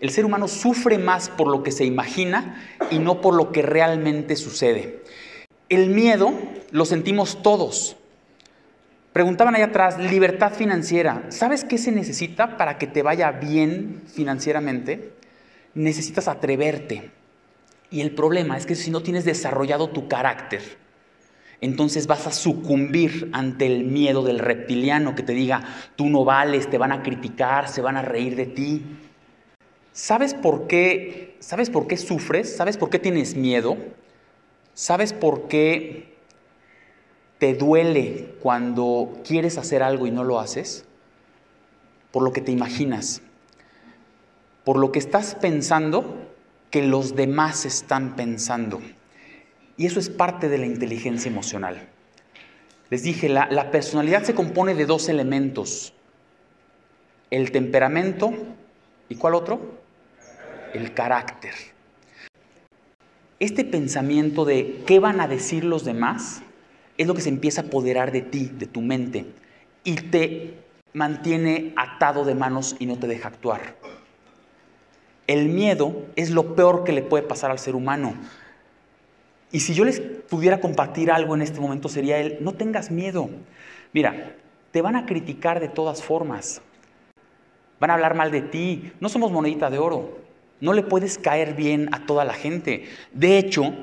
El ser humano sufre más por lo que se imagina y no por lo que realmente sucede. El miedo lo sentimos todos. Preguntaban allá atrás, libertad financiera. ¿Sabes qué se necesita para que te vaya bien financieramente? Necesitas atreverte. Y el problema es que si no tienes desarrollado tu carácter, entonces vas a sucumbir ante el miedo del reptiliano que te diga, tú no vales, te van a criticar, se van a reír de ti. ¿Sabes por qué? ¿Sabes por qué sufres? ¿Sabes por qué tienes miedo? ¿Sabes por qué te duele cuando quieres hacer algo y no lo haces? Por lo que te imaginas, por lo que estás pensando que los demás están pensando. Y eso es parte de la inteligencia emocional. Les dije, la, la personalidad se compone de dos elementos, el temperamento y ¿cuál otro? El carácter. Este pensamiento de qué van a decir los demás es lo que se empieza a apoderar de ti, de tu mente, y te mantiene atado de manos y no te deja actuar. El miedo es lo peor que le puede pasar al ser humano. Y si yo les pudiera compartir algo en este momento sería el, no tengas miedo. Mira, te van a criticar de todas formas. Van a hablar mal de ti. No somos monedita de oro. No le puedes caer bien a toda la gente. De hecho,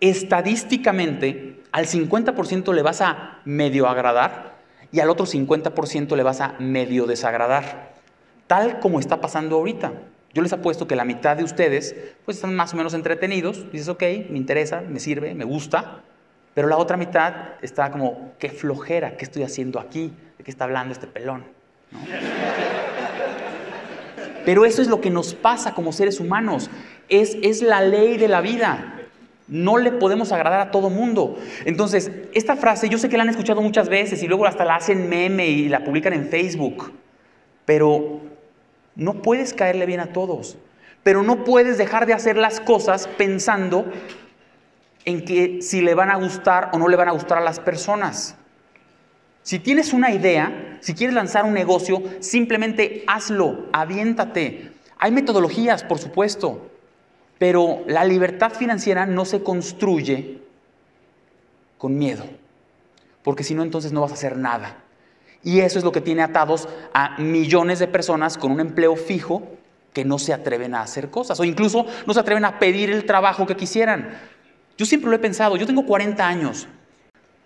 estadísticamente, al 50% le vas a medio agradar y al otro 50% le vas a medio desagradar. Tal como está pasando ahorita. Yo les apuesto que la mitad de ustedes pues están más o menos entretenidos. Dices, ok, me interesa, me sirve, me gusta. Pero la otra mitad está como, qué flojera, ¿qué estoy haciendo aquí? ¿De qué está hablando este pelón? Pero eso es lo que nos pasa como seres humanos. Es, es la ley de la vida. No le podemos agradar a todo mundo. Entonces, esta frase yo sé que la han escuchado muchas veces y luego hasta la hacen meme y la publican en Facebook. Pero no puedes caerle bien a todos. Pero no puedes dejar de hacer las cosas pensando en que si le van a gustar o no le van a gustar a las personas. Si tienes una idea, si quieres lanzar un negocio, simplemente hazlo, aviéntate. Hay metodologías, por supuesto, pero la libertad financiera no se construye con miedo, porque si no, entonces no vas a hacer nada. Y eso es lo que tiene atados a millones de personas con un empleo fijo que no se atreven a hacer cosas o incluso no se atreven a pedir el trabajo que quisieran. Yo siempre lo he pensado, yo tengo 40 años.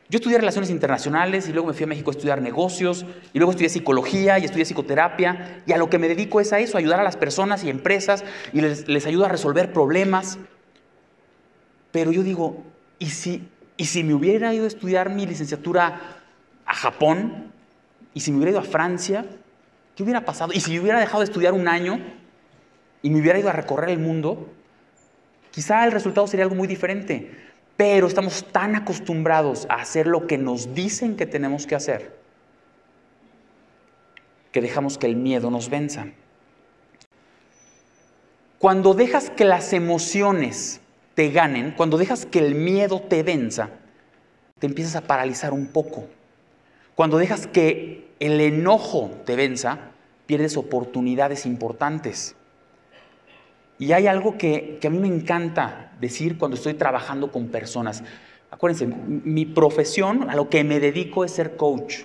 Yo estudié relaciones internacionales y luego me fui a México a estudiar negocios y luego estudié psicología y estudié psicoterapia y a lo que me dedico es a eso, ayudar a las personas y empresas y les, les ayudo a resolver problemas. Pero yo digo, ¿y si, ¿y si me hubiera ido a estudiar mi licenciatura a Japón? ¿Y si me hubiera ido a Francia? ¿Qué hubiera pasado? ¿Y si hubiera dejado de estudiar un año y me hubiera ido a recorrer el mundo? Quizá el resultado sería algo muy diferente. Pero estamos tan acostumbrados a hacer lo que nos dicen que tenemos que hacer que dejamos que el miedo nos venza. Cuando dejas que las emociones te ganen, cuando dejas que el miedo te venza, te empiezas a paralizar un poco. Cuando dejas que el enojo te venza, pierdes oportunidades importantes. Y hay algo que, a mí me encanta decir cuando estoy trabajando con personas. Acuérdense, mi profesión, a lo que me dedico es ser coach.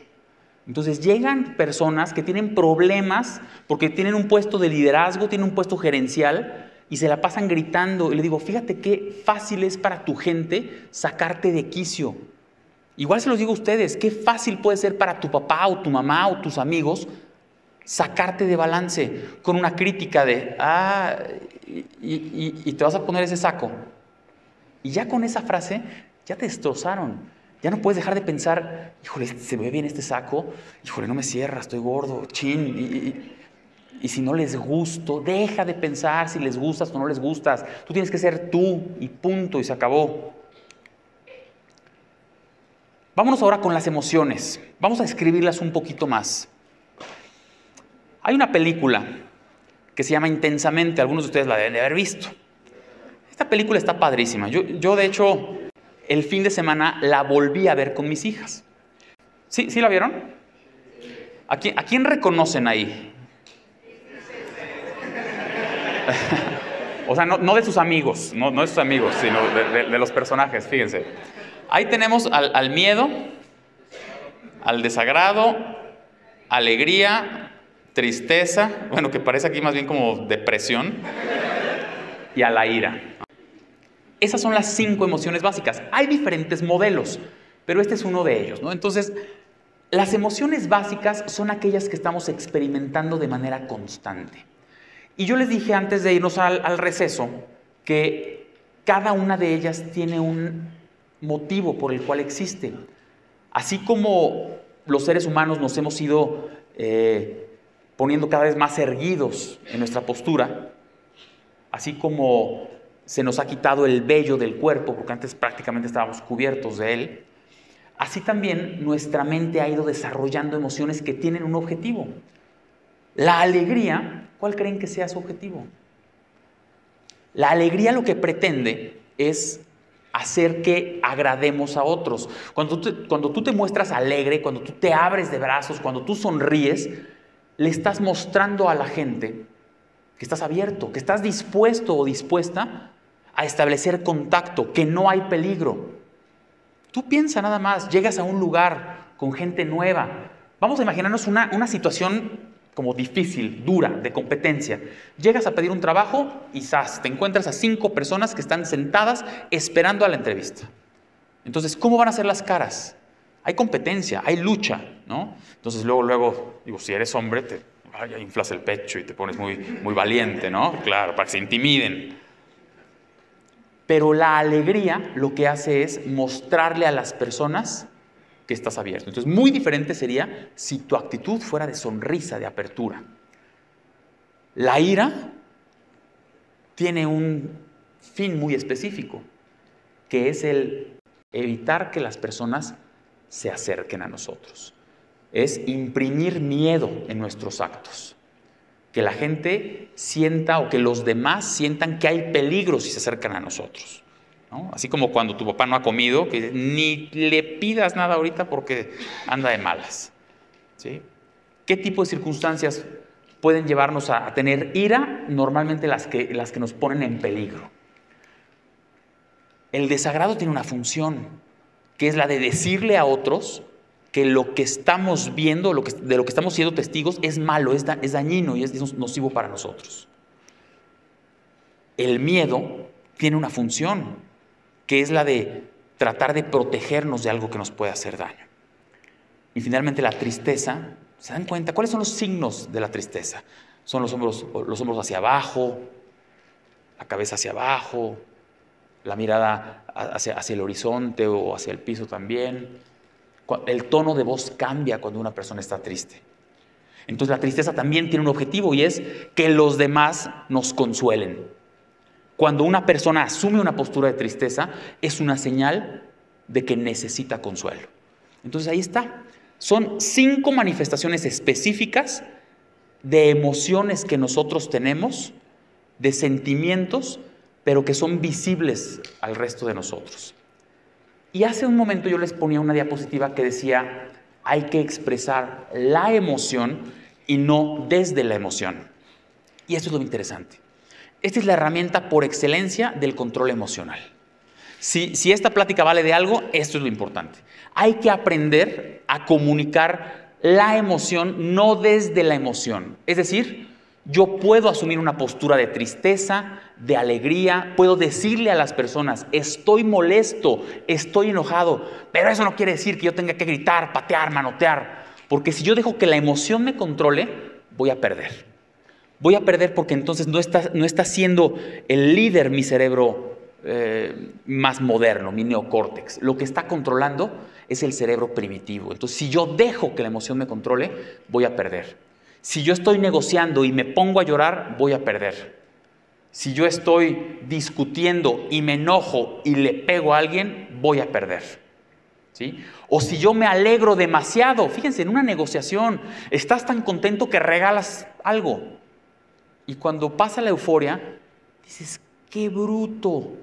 Entonces llegan personas que tienen problemas porque tienen un puesto de liderazgo, tienen un puesto gerencial y se la pasan gritando. Y le digo, fíjate qué fácil es para tu gente sacarte de quicio. Igual se los digo a ustedes, qué fácil puede ser para tu papá o tu mamá o tus amigos sacarte de balance con una crítica de, ah, y, te vas a poner ese saco. Y ya con esa frase, ya te destrozaron. Ya no puedes dejar de pensar, híjole, se ve bien este saco, híjole, no me cierra, estoy gordo, chin. Y, y, si no les gusto, deja de pensar si les gustas o no les gustas. Tú tienes que ser tú y punto, y se acabó. Vámonos ahora con las emociones. Vamos a escribirlas un poquito más. Hay una película que se llama Intensamente, algunos de ustedes la deben de haber visto. Esta película está padrísima. Yo, yo de hecho, el fin de semana la volví a ver con mis hijas. ¿Sí, ¿sí la vieron? ¿A quién, ¿A quién reconocen ahí? o sea, no, de sus amigos, no, de sus amigos, sino de, los personajes, fíjense. Ahí tenemos al miedo, al desagrado, alegría, tristeza, bueno, que parece aquí más bien como depresión, y a la ira. Esas son las cinco emociones básicas. Hay diferentes modelos, pero este es uno de ellos, ¿no? Entonces, las emociones básicas son aquellas que estamos experimentando de manera constante. Y yo les dije antes de irnos al, receso que cada una de ellas tiene un motivo por el cual existe. Así como los seres humanos nos hemos ido eh, poniendo cada vez más erguidos en nuestra postura, así como se nos ha quitado el vello del cuerpo, porque antes prácticamente estábamos cubiertos de él, así también nuestra mente ha ido desarrollando emociones que tienen un objetivo. La alegría, ¿cuál creen que sea su objetivo? La alegría lo que pretende es hacer que agrademos a otros. Cuando tú, te, cuando tú te muestras alegre, cuando tú te abres de brazos, cuando tú sonríes, le estás mostrando a la gente que estás abierto, que estás dispuesto o dispuesta a establecer contacto, que no hay peligro. Tú piensa nada más, llegas a un lugar con gente nueva. Vamos a imaginarnos una, una situación como difícil, dura, de competencia. Llegas a pedir un trabajo y ¡zas! te encuentras a cinco personas que están sentadas esperando a la entrevista. Entonces, ¿cómo van a ser las caras? Hay competencia, hay lucha, ¿no? Entonces, luego, luego, digo, si eres hombre, te inflas el pecho y te pones muy, muy valiente, ¿no? Claro, para que se intimiden. Pero la alegría lo que hace es mostrarle a las personas que estás abierto. Entonces, muy diferente sería si tu actitud fuera de sonrisa, de apertura. La ira tiene un fin muy específico, que es el evitar que las personas se acerquen a nosotros. Es imprimir miedo en nuestros actos. Que la gente sienta o que los demás sientan que hay peligro si se acercan a nosotros. Así como cuando tu papá no ha comido, que ni le pidas nada ahorita porque anda de malas. ¿Qué tipo de circunstancias pueden llevarnos a, tener ira? Normalmente las que, las que nos ponen en peligro. El desagrado tiene una función, que es la de decirle a otros que lo que estamos viendo, lo que, de lo que estamos siendo testigos, es malo, es, es dañino y es nocivo para nosotros. El miedo tiene una función, que es la de tratar de protegernos de algo que nos puede hacer daño. Y finalmente la tristeza, ¿se dan cuenta? ¿Cuáles son los signos de la tristeza? Son los hombros, los hombros hacia abajo, la cabeza hacia abajo, la mirada hacia, el horizonte o hacia el piso también. El tono de voz cambia cuando una persona está triste. Entonces la tristeza también tiene un objetivo y es que los demás nos consuelen. Cuando una persona asume una postura de tristeza, es una señal de que necesita consuelo. Entonces ahí está. Son cinco manifestaciones específicas de emociones que nosotros tenemos, de sentimientos, pero que son visibles al resto de nosotros. Y hace un momento yo les ponía una diapositiva que decía, hay que expresar la emoción y no desde la emoción. Y eso es lo interesante. Esta es la herramienta por excelencia del control emocional. Si, si, esta plática vale de algo, esto es lo importante. Hay que aprender a comunicar la emoción no desde la emoción. Es decir, yo puedo asumir una postura de tristeza, de alegría, puedo decirle a las personas, estoy molesto, estoy enojado, pero eso no quiere decir que yo tenga que gritar, patear, manotear, porque si yo dejo que la emoción me controle, voy a perder voy a perder porque entonces no está, no está siendo el líder mi cerebro eh, más moderno, mi neocórtex. Lo que está controlando es el cerebro primitivo. Entonces, si yo dejo que la emoción me controle, voy a perder. Si yo estoy negociando y me pongo a llorar, voy a perder. Si yo estoy discutiendo y me enojo y le pego a alguien, voy a perder. ¿Sí? O si yo me alegro demasiado, fíjense, en una negociación, estás tan contento que regalas algo. Y cuando pasa la euforia, dices, qué bruto.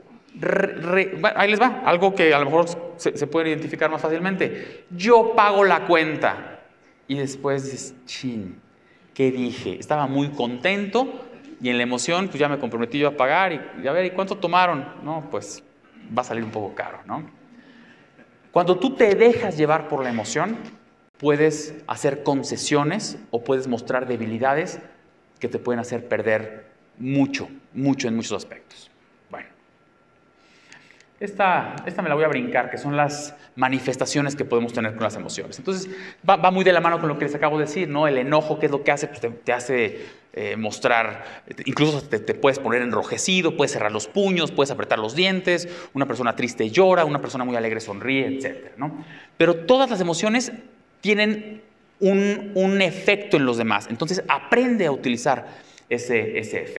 ahí les va, algo que a lo mejor se, puede identificar más fácilmente. Yo pago la cuenta. Y después dices, chin, ¿qué dije? Estaba muy contento, y en la emoción, pues ya me comprometí yo a pagar y, a ver, ¿y cuánto tomaron? No, pues va a salir un poco caro, ¿no? Cuando tú te dejas llevar por la emoción, puedes hacer concesiones o puedes mostrar debilidades que te pueden hacer perder mucho, mucho en muchos aspectos. Esta, esta me la voy a brincar, que son las manifestaciones que podemos tener con las emociones. Entonces, va, muy de la mano con lo que les acabo de decir, ¿no? El enojo, ¿qué es lo que hace? Pues te, hace eh, mostrar, incluso te, puedes poner enrojecido, puedes cerrar los puños, puedes apretar los dientes, una persona triste llora, una persona muy alegre sonríe, etc. ¿no? Pero todas las emociones tienen un, efecto en los demás. Entonces aprende a utilizar ese, ese efecto.